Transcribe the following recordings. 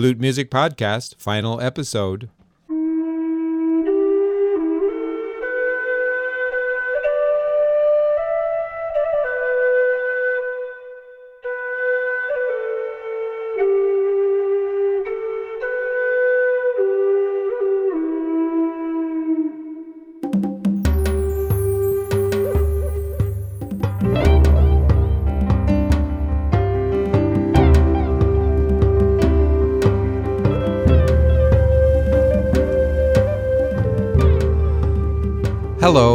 Flute Music Podcast, final episode.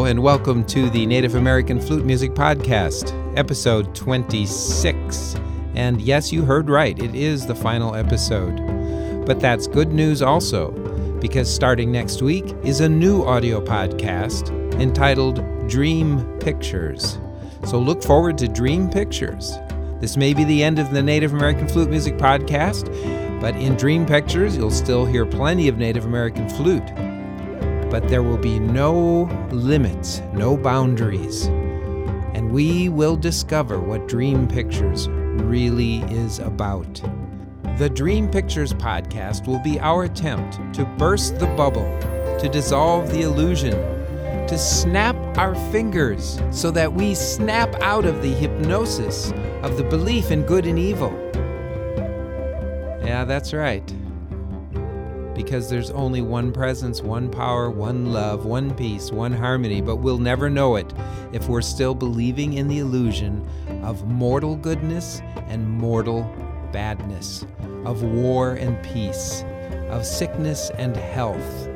And welcome to the Native American Flute Music Podcast, episode 26. And yes, you heard right, it is the final episode. But that's good news also, because starting next week is a new audio podcast entitled Dream Pictures. So look forward to Dream Pictures. This may be the end of the Native American Flute Music Podcast, but in Dream Pictures, you'll still hear plenty of Native American flute but there will be no limits, no boundaries. And we will discover what Dream Pictures really is about. The Dream Pictures podcast will be our attempt to burst the bubble, to dissolve the illusion, to snap our fingers so that we snap out of the hypnosis of the belief in good and evil. Yeah, that's right because there's only one presence, one power, one love, one peace, one harmony, but we'll never know it if we're still believing in the illusion of mortal goodness and mortal badness, of war and peace, of sickness and health.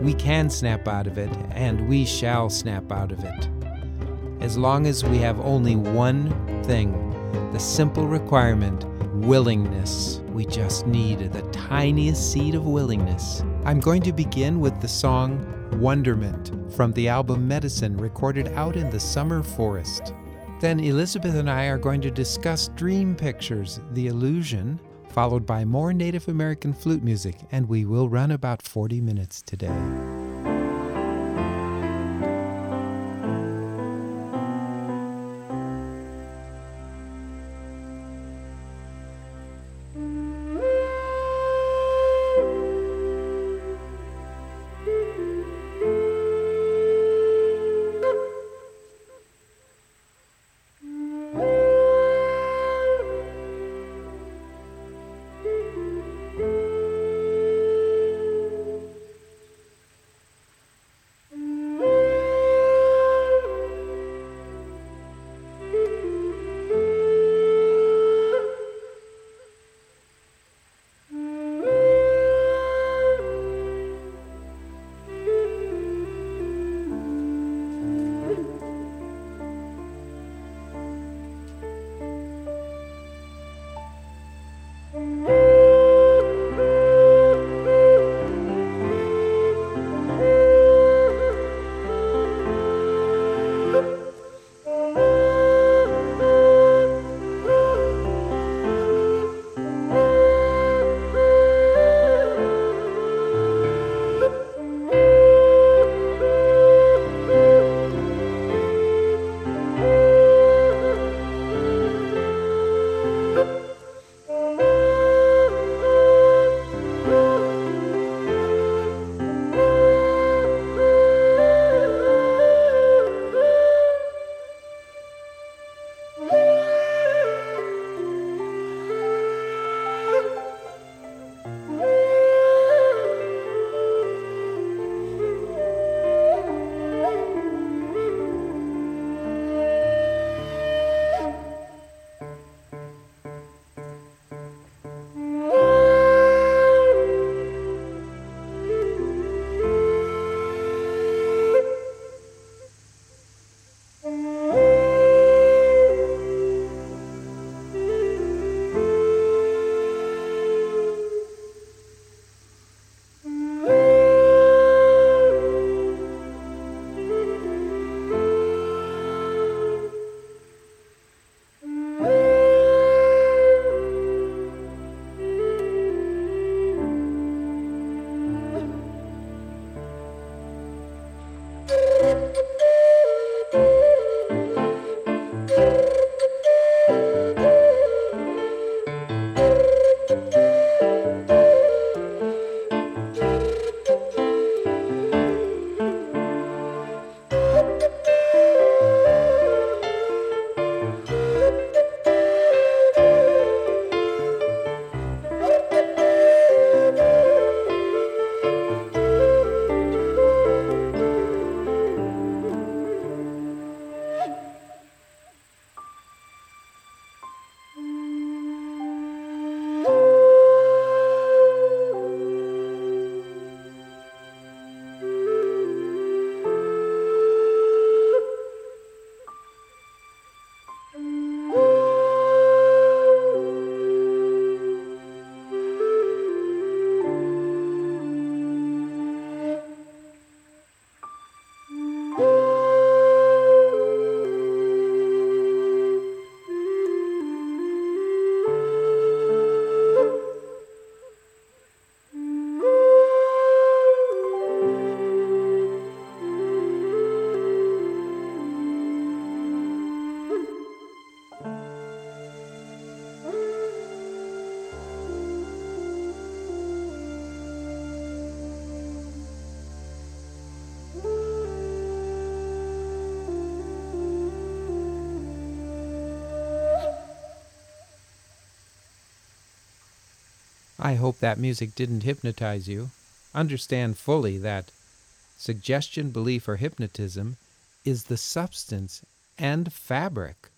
We can snap out of it, and we shall snap out of it. As long as we have only one thing, the simple requirement willingness. We just need the tiniest seed of willingness. I'm going to begin with the song Wonderment from the album Medicine, recorded out in the summer forest. Then Elizabeth and I are going to discuss Dream Pictures, The Illusion, followed by more Native American flute music, and we will run about 40 minutes today. I hope that music didn't hypnotize you. Understand fully that suggestion, belief, or hypnotism is the substance and fabric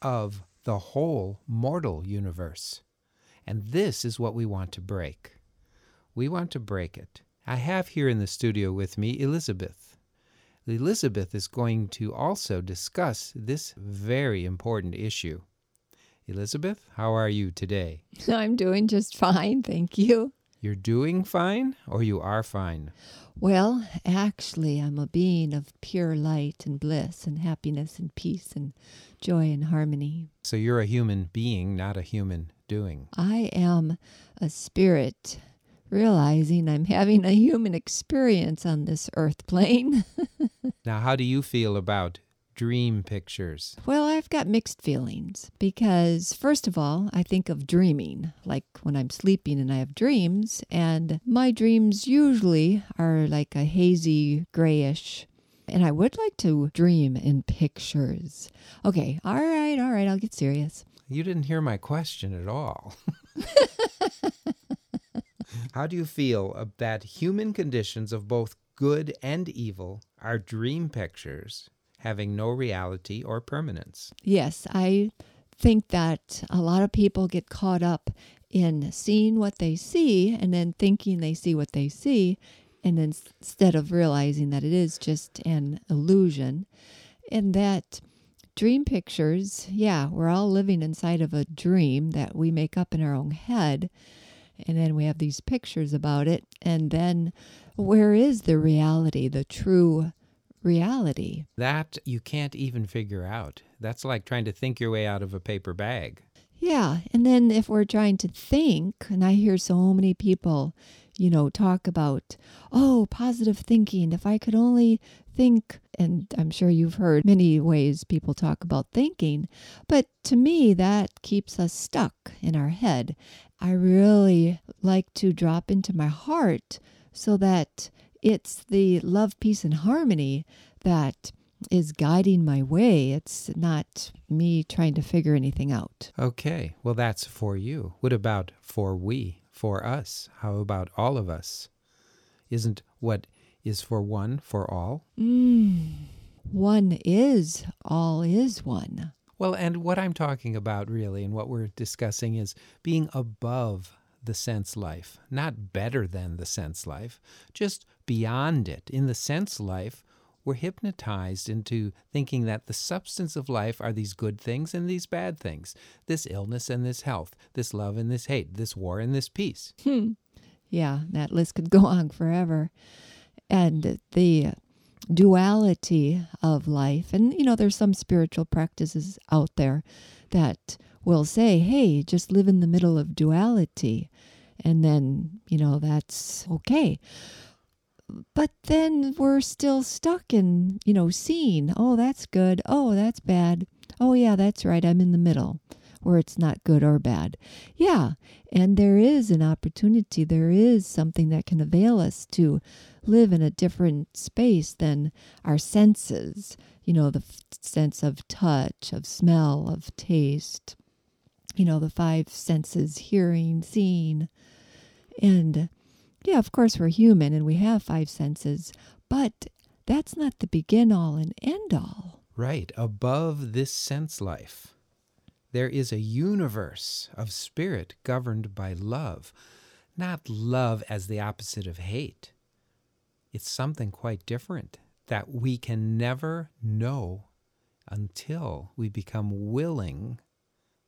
of the whole mortal universe. And this is what we want to break. We want to break it. I have here in the studio with me Elizabeth. Elizabeth is going to also discuss this very important issue. Elizabeth, how are you today? I'm doing just fine, thank you. You're doing fine or you are fine? Well, actually, I'm a being of pure light and bliss and happiness and peace and joy and harmony. So you're a human being, not a human doing. I am a spirit realizing I'm having a human experience on this earth plane. now, how do you feel about dream pictures? Well, I've got mixed feelings because, first of all, I think of dreaming, like when I'm sleeping and I have dreams, and my dreams usually are like a hazy grayish. And I would like to dream in pictures. Okay, all right, all right, I'll get serious. You didn't hear my question at all. How do you feel that human conditions of both good and evil are dream pictures having no reality or permanence? Yes, I think that a lot of people get caught up in seeing what they see and then thinking they see what they see, and then instead of realizing that it is just an illusion, and that dream pictures, yeah, we're all living inside of a dream that we make up in our own head and then we have these pictures about it and then where is the reality the true reality. That you can't even figure out. That's like trying to think your way out of a paper bag. Yeah and then if we're trying to think and i hear so many people you know talk about oh positive thinking. If i could only think and i'm sure you've heard many ways people talk about thinking but to me that keeps us stuck in our head. I really like to drop into my heart so that it's the love, peace, and harmony that is guiding my way. It's not me trying to figure anything out. Okay, well, that's for you. What about for we, for us? How about all of us? Isn't what is for one for all? Mm, one is, all is one. Well, and what I'm talking about really and what we're discussing is being above the sense life, not better than the sense life, just beyond it. In the sense life, we're hypnotized into thinking that the substance of life are these good things and these bad things, this illness and this health, this love and this hate, this war and this peace. Hmm. Yeah, that list could go on forever. And the duality of life. And, you know, there's some spiritual practices out there that will say, hey, just live in the middle of duality. And then, you know, that's okay. But then we're still stuck in, you know, seeing, oh, that's good. Oh, that's bad. Oh, yeah, that's right. I'm in the middle where it's not good or bad. Yeah. And there is an opportunity. There is something that can avail us to live in a different space than our senses. You know, the f- sense of touch, of smell, of taste, you know, the five senses hearing, seeing. And yeah, of course, we're human and we have five senses, but that's not the begin all and end all. Right. Above this sense life, there is a universe of spirit governed by love, not love as the opposite of hate, it's something quite different that we can never know until we become willing,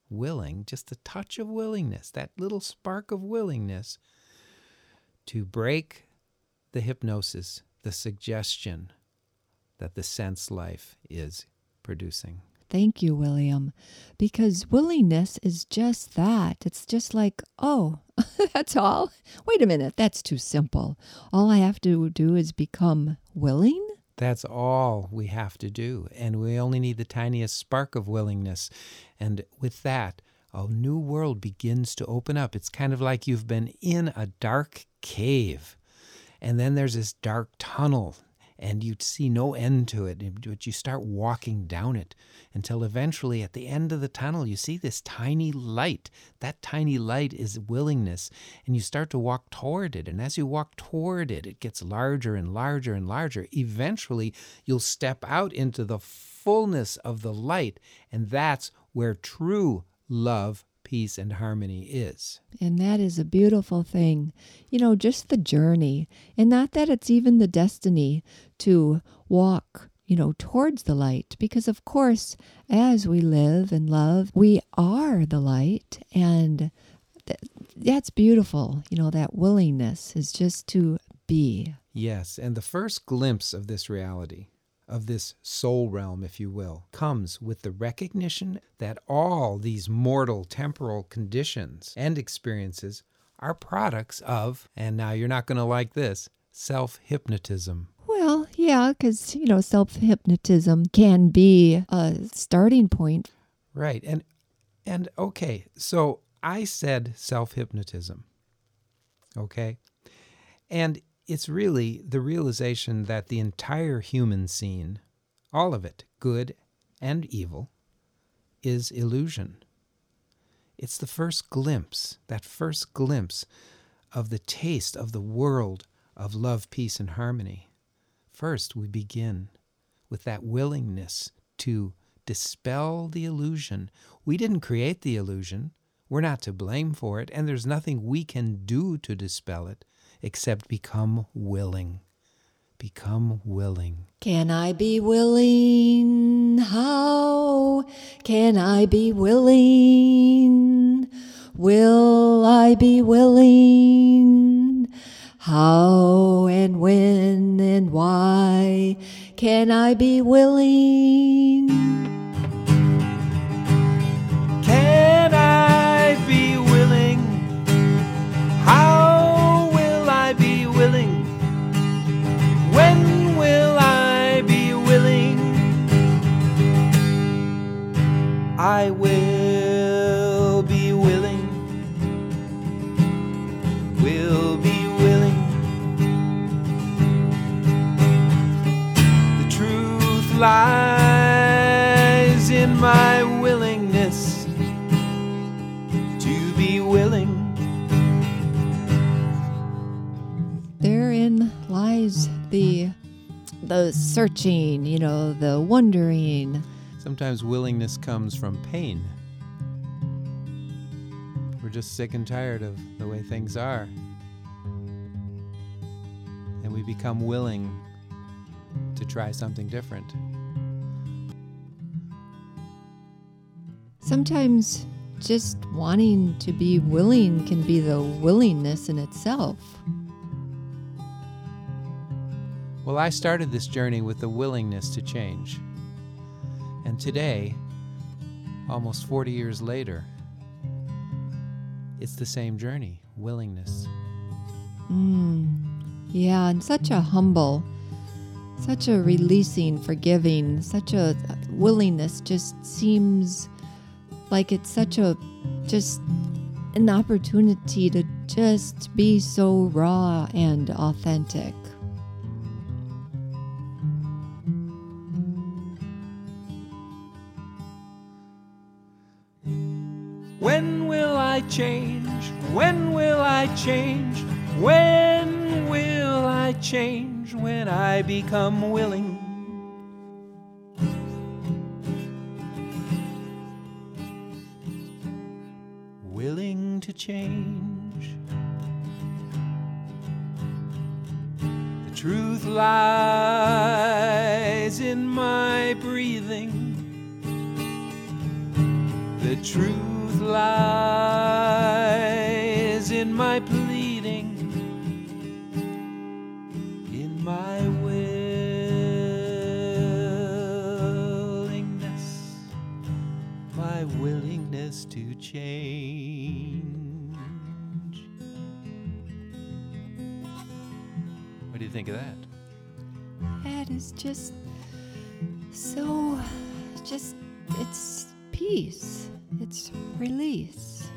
willing, just a touch of willingness, that little spark of willingness to break the hypnosis, the suggestion that the sense life is producing. Thank you, William. Because willingness is just that. It's just like, oh, that's all. Wait a minute, that's too simple. All I have to do is become willing? That's all we have to do. And we only need the tiniest spark of willingness. And with that, a new world begins to open up. It's kind of like you've been in a dark cave. And then there's this dark tunnel and you see no end to it, but you start walking down it until eventually at the end of the tunnel you see this tiny light. That tiny light is willingness, and you start to walk toward it. And as you walk toward it, it gets larger and larger and larger. Eventually, you'll step out into the fullness of the light, and that's where true love peace and harmony is. And that is a beautiful thing. You know, just the journey, and not that it's even the destiny to walk, you know, towards the light, because of course, as we live and love, we are the light, and th- that's beautiful. You know, that willingness is just to be. Yes, and the first glimpse of this reality of this soul realm, if you will, comes with the recognition that all these mortal temporal conditions and experiences are products of, and now you're not going to like this, self hypnotism. Well, yeah, because, you know, self hypnotism can be a starting point. Right. And, and okay, so I said self hypnotism. Okay. And it's really the realization that the entire human scene, all of it, good and evil, is illusion. It's the first glimpse, that first glimpse of the taste of the world of love, peace, and harmony. First, we begin with that willingness to dispel the illusion. We didn't create the illusion. We're not to blame for it, and there's nothing we can do to dispel it except become willing. Become willing. Can I be willing? How can I be willing? Will I be willing? How and when and why can I be willing? Searching, you know, the wondering Sometimes willingness comes from pain. We're just sick and tired of the way things are. And we become willing to try something different. Sometimes just wanting to be willing can be the willingness in itself. Well, I started this journey with the willingness to change. And today, almost 40 years later, it's the same journey willingness. Mm, yeah, and such a humble, such a releasing, forgiving, such a willingness just seems like it's such a just an opportunity to just be so raw and authentic. Change? When will I change? When will I change? When I become willing. Willing to change. The truth lies in my breathing. The truth to change. What do you think of that? That is just so, just, it's peace it's release.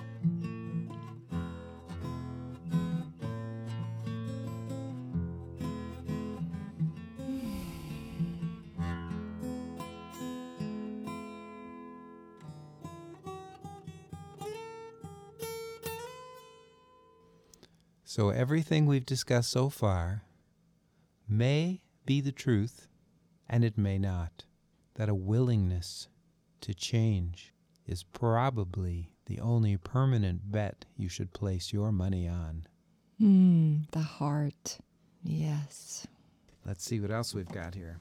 So everything we've discussed so far may be the truth, and it may not. That a willingness to change is probably the only permanent bet you should place your money on. Mm, the heart. Yes. Let's see what else we've got here.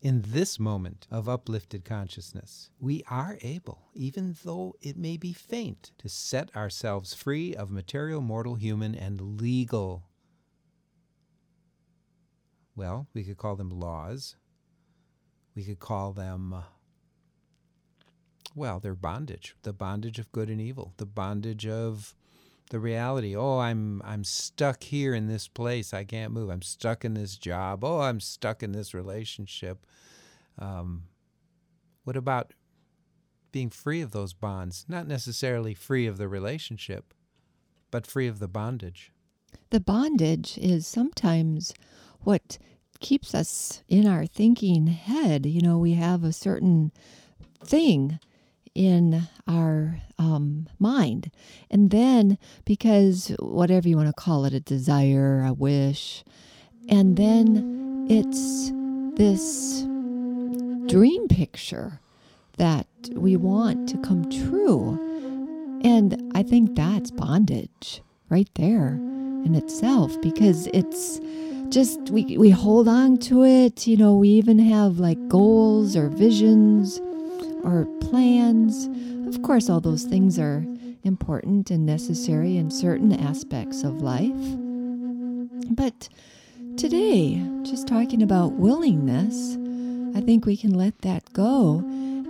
In this moment of uplifted consciousness, we are able, even though it may be faint, to set ourselves free of material, mortal, human, and legal. Well, we could call them laws. We could call them, uh, well, they're bondage the bondage of good and evil, the bondage of the reality oh i'm i'm stuck here in this place. I can't move. I'm stuck in this job. Oh i'm stuck in this relationship. Um, what about being free of those bonds? Not necessarily free of the relationship but free of the bondage. The bondage is sometimes what keeps us in our thinking head. You know we have a certain thing in our um, mind. And then, because whatever you want to call it, a desire, a wish, and then it's this dream picture that we want to come true. And I think that's bondage right there in itself because it's just we we hold on to it you know we even have like goals or visions or plans. Of course, all those things are important and necessary in certain aspects of life. But today, just talking about willingness, I think we can let that go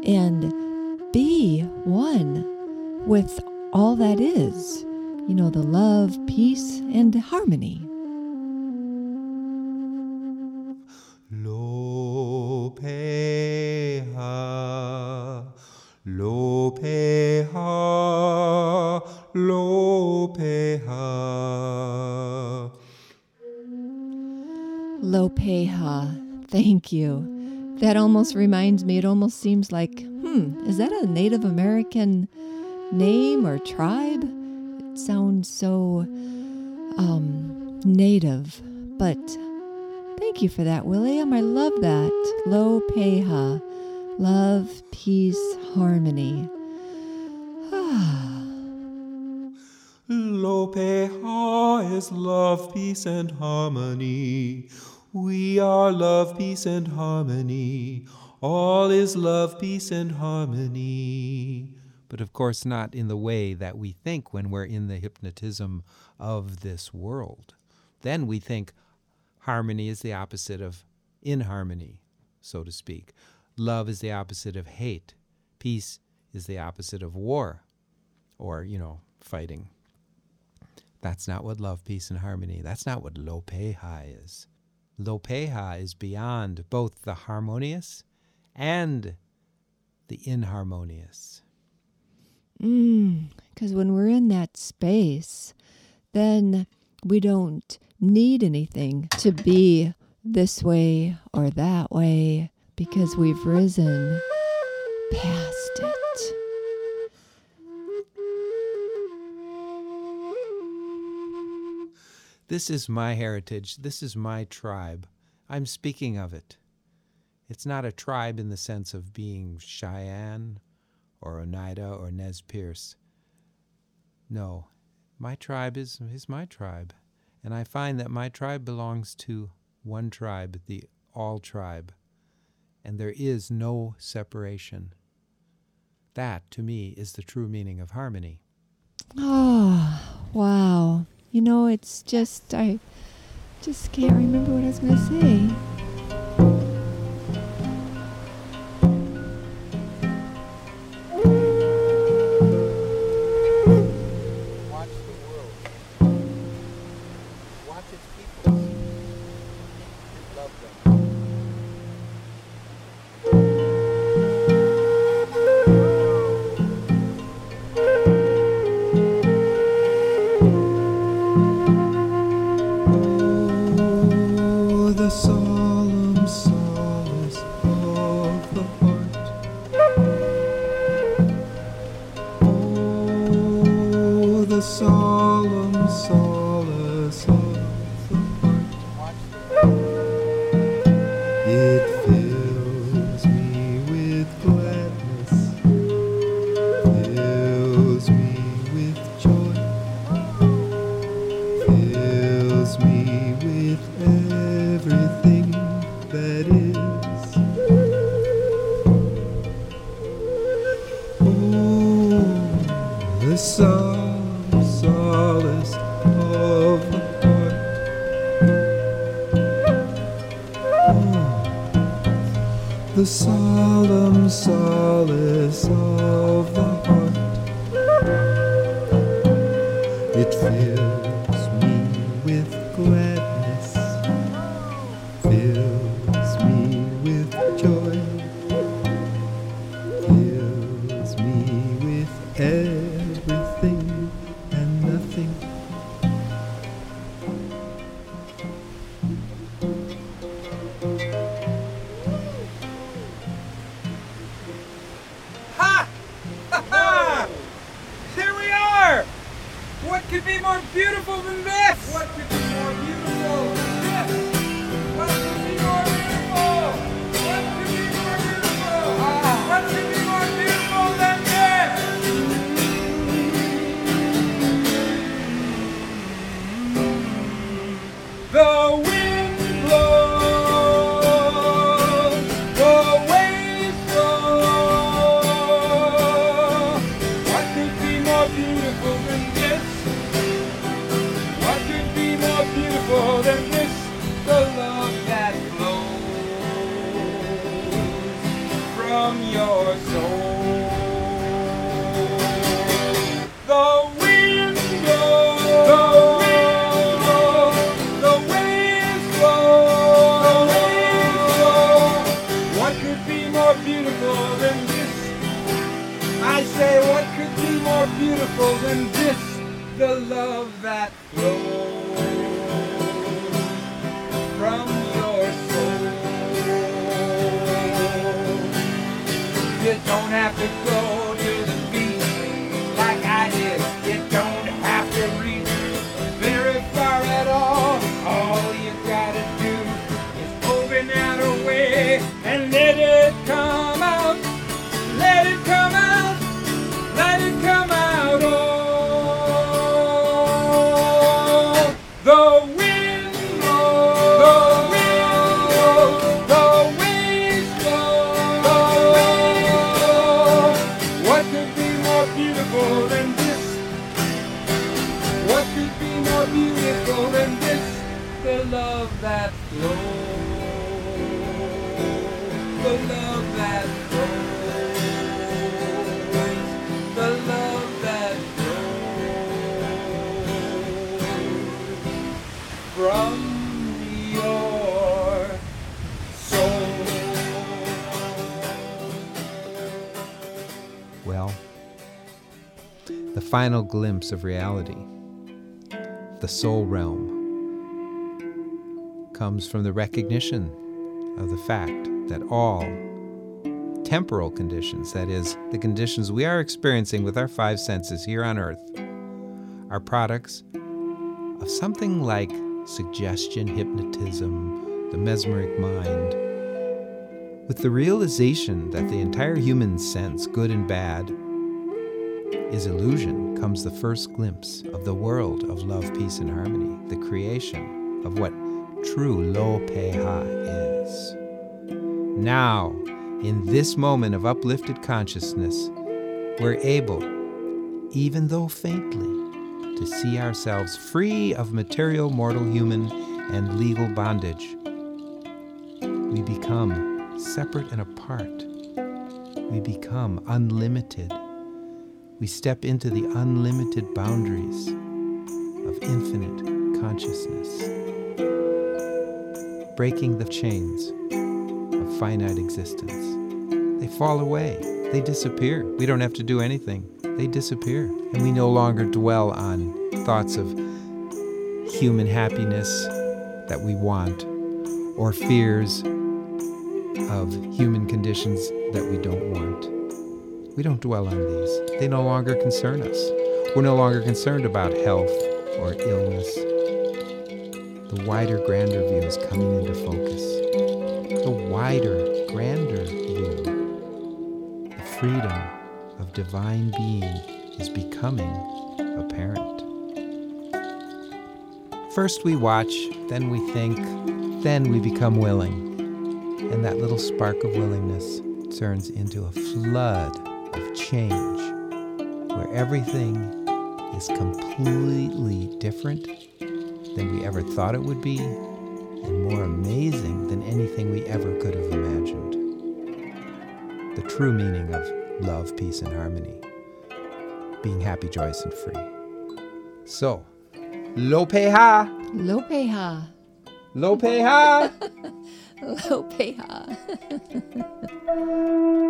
and be one with all that is. You know, the love, peace, and harmony. That almost reminds me, it almost seems like, hmm, is that a Native American name or tribe? It sounds so um, native, but thank you for that, William. I love that. Lopeha. Love, peace, harmony. Lo Lopeha is love, peace, and harmony. We are love, peace, and harmony. All is love, peace, and harmony. But of course, not in the way that we think when we're in the hypnotism of this world. Then we think harmony is the opposite of inharmony, so to speak. Love is the opposite of hate. Peace is the opposite of war or, you know, fighting. That's not what love, peace, and harmony, that's not what Lopeha is. Lopeha is beyond both the harmonious and the inharmonious. Because mm, when we're in that space, then we don't need anything to be this way or that way because we've risen past it. This is my heritage. This is my tribe. I'm speaking of it. It's not a tribe in the sense of being Cheyenne or Oneida or Nez Perce. No, my tribe is, is my tribe. And I find that my tribe belongs to one tribe, the all tribe. And there is no separation. That, to me, is the true meaning of harmony. Oh, wow. You know, it's just, I just can't remember what I was going to say. The solemn solace of the heart. Beautiful than this? The love that flows The love that flows. The love that flows. The love that flows from your soul. Well, the final glimpse of reality, the soul realm, comes from the recognition of the fact that all temporal conditions, that is, the conditions we are experiencing with our five senses here on earth, are products of something like suggestion, hypnotism, the mesmeric mind, with the realization that the entire human sense, good and bad, is illusion, comes the first glimpse of the world of love, peace, and harmony, the creation of what true Lo Peha is. Now, in this moment of uplifted consciousness, we're able, even though faintly, to see ourselves free of material, mortal, human, and legal bondage. We become separate and apart. We become unlimited. We step into the unlimited boundaries of infinite consciousness, breaking the chains of finite existence. They fall away, they disappear. We don't have to do anything, they disappear. And we no longer dwell on thoughts of human happiness that we want or fears of human conditions that we don't want. We don't dwell on these. They no longer concern us. We're no longer concerned about health or illness. The wider, grander view is coming into focus. The wider, grander view, the freedom of divine being is becoming apparent. First we watch, then we think, then we become willing. And that little spark of willingness turns into a flood of change where everything is completely different than we ever thought it would be and more amazing than anything we ever could have imagined. The true meaning of love, peace, and harmony being happy, joyous, and free. So, Lopeha! Lopeha. Lopeha! Lopeha.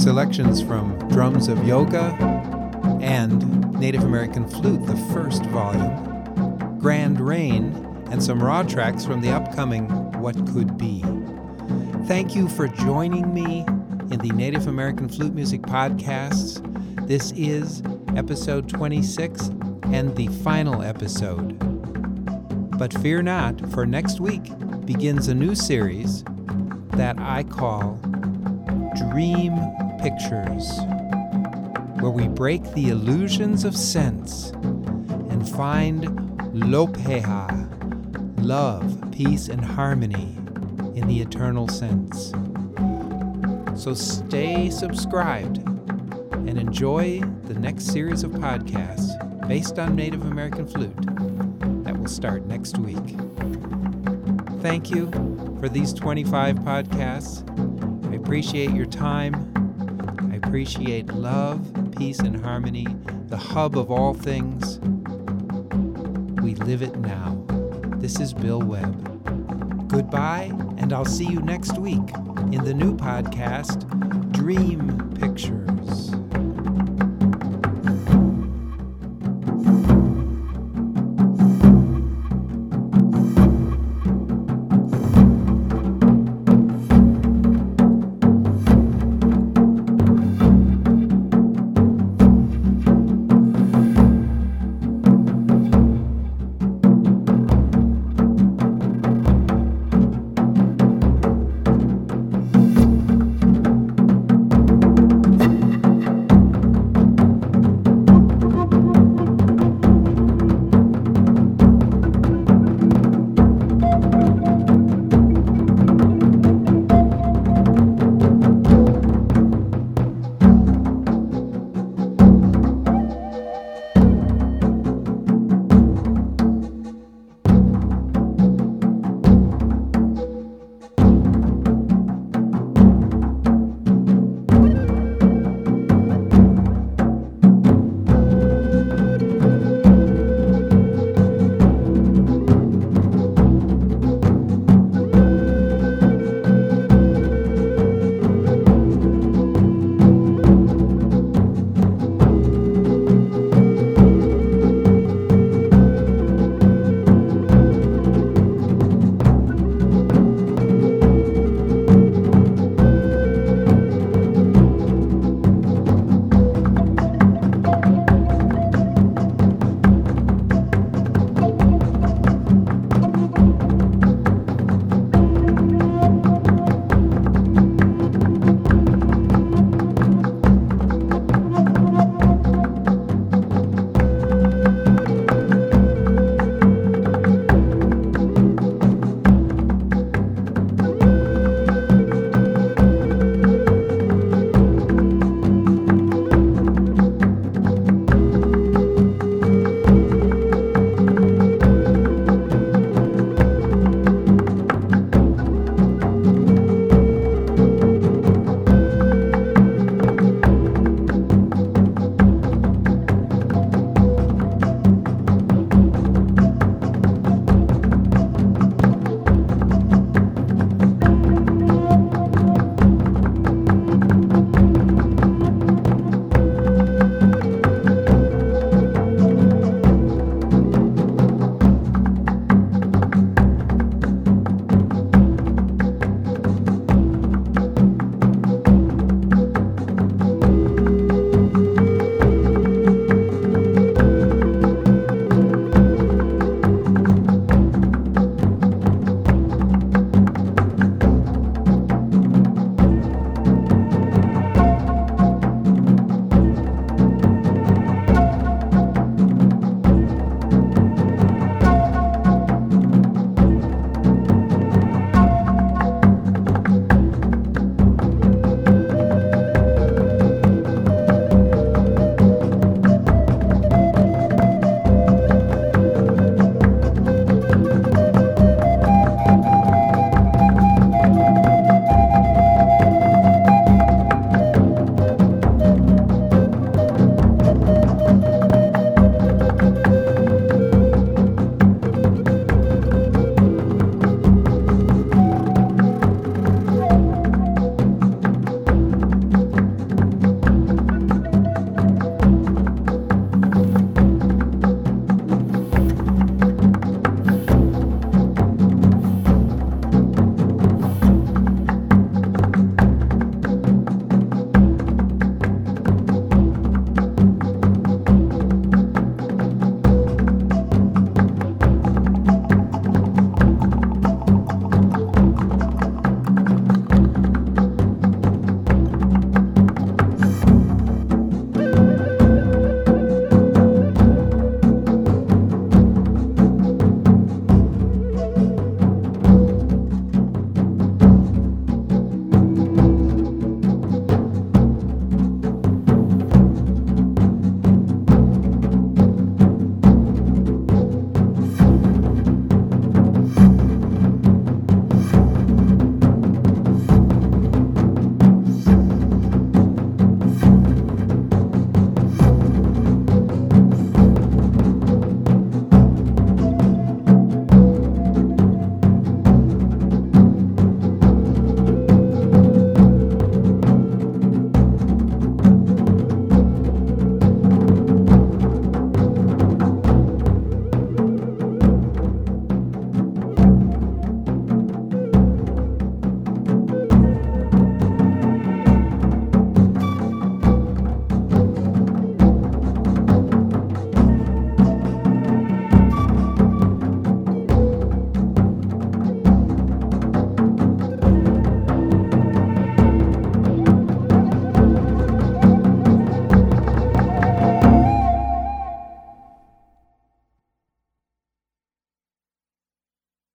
selections from Drums of Yoga and Native American Flute, the first volume, Grand Rain, and some raw tracks from the upcoming What Could Be. Thank you for joining me in the Native American Flute Music Podcasts. This is episode 26 and the final episode. But fear not, for next week begins a new series that I call Dream Pictures, where we break the illusions of sense and find Lopeha, love, peace, and harmony in the eternal sense. So stay subscribed and enjoy the next series of podcasts based on Native American flute that will start next week. Thank you for these 25 podcasts. I appreciate your time. Appreciate love, peace, and harmony, the hub of all things. We live it now. This is Bill Webb. Goodbye, and I'll see you next week in the new podcast, Dream Pictures.